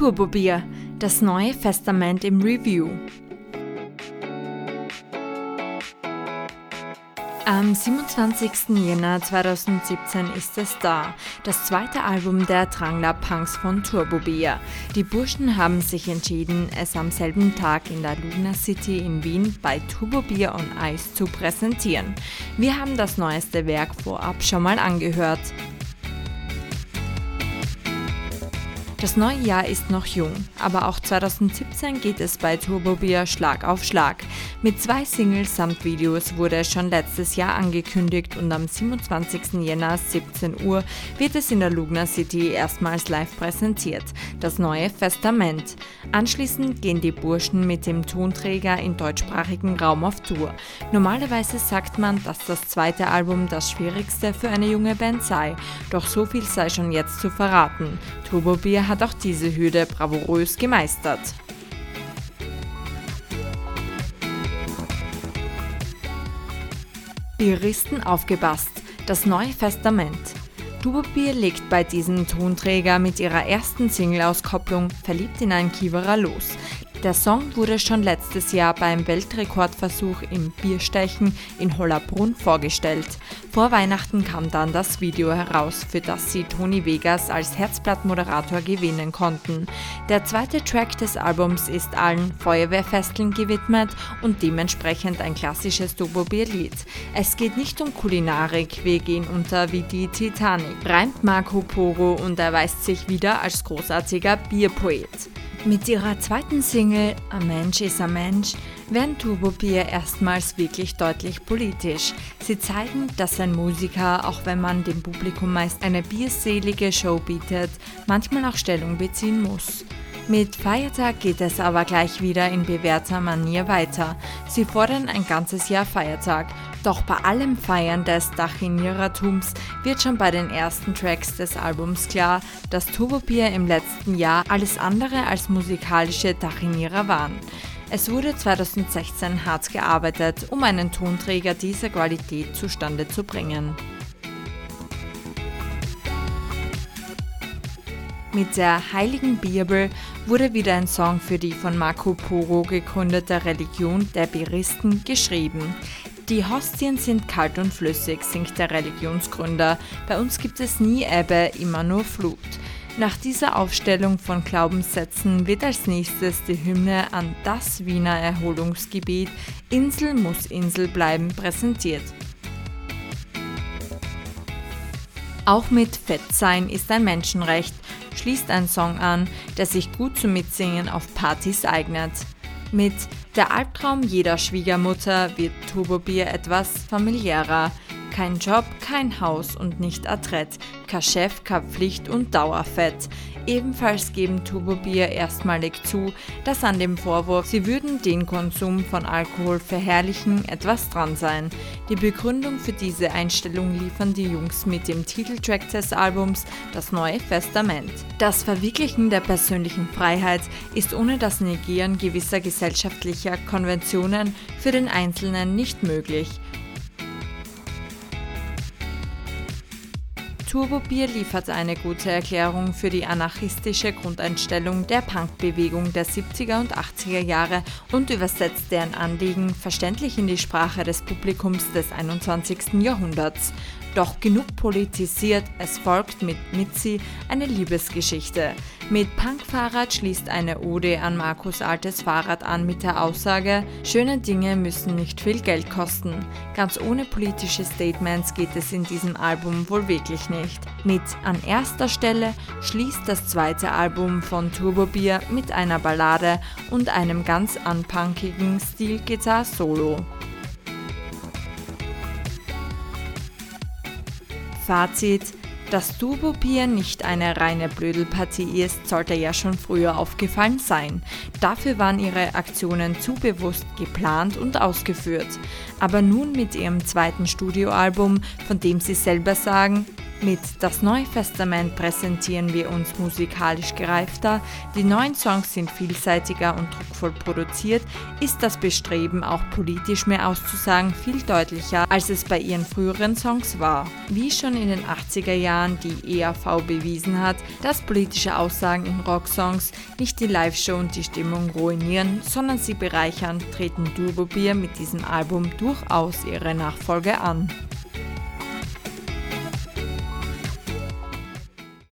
Turbobier, das neue Festament im Review. Am 27. Jänner 2017 ist es da, das zweite Album der Drangler Punks von Turbo Beer. Die Burschen haben sich entschieden, es am selben Tag in der Luna City in Wien bei Turbo Beer on Ice zu präsentieren. Wir haben das neueste Werk vorab schon mal angehört. Das neue Jahr ist noch jung, aber auch 2017 geht es bei Turbo Beer Schlag auf Schlag. Mit zwei Singles samt Videos wurde es schon letztes Jahr angekündigt und am 27. Jänner 17 Uhr wird es in der Lugner City erstmals live präsentiert, das neue Festament. Anschließend gehen die Burschen mit dem Tonträger in deutschsprachigen Raum auf Tour. Normalerweise sagt man, dass das zweite Album das schwierigste für eine junge Band sei, doch so viel sei schon jetzt zu verraten. Turbo hat auch diese Hürde bravourös gemeistert. Bieristen aufgepasst, das neue Festament. Tubobier legt bei diesem Tonträger mit ihrer ersten Single-Auskopplung Verliebt in einen Kiewerer los. Der Song wurde schon letztes Jahr beim Weltrekordversuch im Bierstechen in Hollerbrunn vorgestellt. Vor Weihnachten kam dann das Video heraus, für das sie Toni Vegas als Herzblattmoderator gewinnen konnten. Der zweite Track des Albums ist allen Feuerwehrfesteln gewidmet und dementsprechend ein klassisches Dobo-Bier-Lied. Es geht nicht um Kulinarik, wir gehen unter wie die Titanic, reimt Marco Poro und erweist sich wieder als großartiger Bierpoet. Mit ihrer zweiten Single A Mensch ist ein Mensch werden Turbo Bier erstmals wirklich deutlich politisch. Sie zeigen, dass ein Musiker, auch wenn man dem Publikum meist eine bierselige Show bietet, manchmal auch Stellung beziehen muss. Mit Feiertag geht es aber gleich wieder in bewährter Manier weiter. Sie fordern ein ganzes Jahr Feiertag doch bei allem Feiern des Dachinierertums wird schon bei den ersten Tracks des Albums klar, dass Turbobier im letzten Jahr alles andere als musikalische Dachinierer waren. Es wurde 2016 hart gearbeitet, um einen Tonträger dieser Qualität zustande zu bringen. Mit der Heiligen Bibel wurde wieder ein Song für die von Marco Poro gegründete Religion der Beristen geschrieben. Die Hostien sind kalt und flüssig, singt der Religionsgründer. Bei uns gibt es nie Ebbe, immer nur Flut. Nach dieser Aufstellung von Glaubenssätzen wird als nächstes die Hymne an das Wiener Erholungsgebiet Insel muss Insel bleiben präsentiert. Auch mit Fettsein ist ein Menschenrecht, schließt ein Song an, der sich gut zum Mitsingen auf Partys eignet. Mit Der Albtraum jeder Schwiegermutter wird Turbobier etwas familiärer. Kein Job, kein Haus und nicht adrett, kein Chef, keine Pflicht und Dauerfett. Ebenfalls geben Turbobier erstmalig zu, dass an dem Vorwurf, sie würden den Konsum von Alkohol verherrlichen, etwas dran sein. Die Begründung für diese Einstellung liefern die Jungs mit dem Titeltrack des Albums Das neue Festament. Das Verwirklichen der persönlichen Freiheit ist ohne das Negieren gewisser gesellschaftlicher Konventionen für den Einzelnen nicht möglich. Turbobier liefert eine gute Erklärung für die anarchistische Grundeinstellung der Punkbewegung der 70er und 80er Jahre und übersetzt deren Anliegen verständlich in die Sprache des Publikums des 21. Jahrhunderts. Doch genug politisiert, es folgt mit Mitzi eine Liebesgeschichte. Mit Punkfahrrad schließt eine Ode an Markus altes Fahrrad an mit der Aussage, schöne Dinge müssen nicht viel Geld kosten. Ganz ohne politische Statements geht es in diesem Album wohl wirklich nicht. Mit An erster Stelle schließt das zweite Album von Turbo Beer mit einer Ballade und einem ganz anpunkigen Stilgitarre-Solo. Fazit, dass Turbobier nicht eine reine Blödelpartie ist, sollte ja schon früher aufgefallen sein. Dafür waren ihre Aktionen zu bewusst geplant und ausgeführt. Aber nun mit ihrem zweiten Studioalbum, von dem sie selber sagen, Mit Das Neue Testament präsentieren wir uns musikalisch gereifter, die neuen Songs sind vielseitiger und druckvoll produziert, ist das Bestreben auch politisch mehr auszusagen viel deutlicher, als es bei ihren früheren Songs war. Wie schon in den 80er Jahren die EAV bewiesen hat, dass politische Aussagen in Rocksongs nicht die Live-Show und die Stimmung ruinieren, sondern sie bereichern, treten Turbo Bier mit diesem Album durchaus ihre Nachfolge an.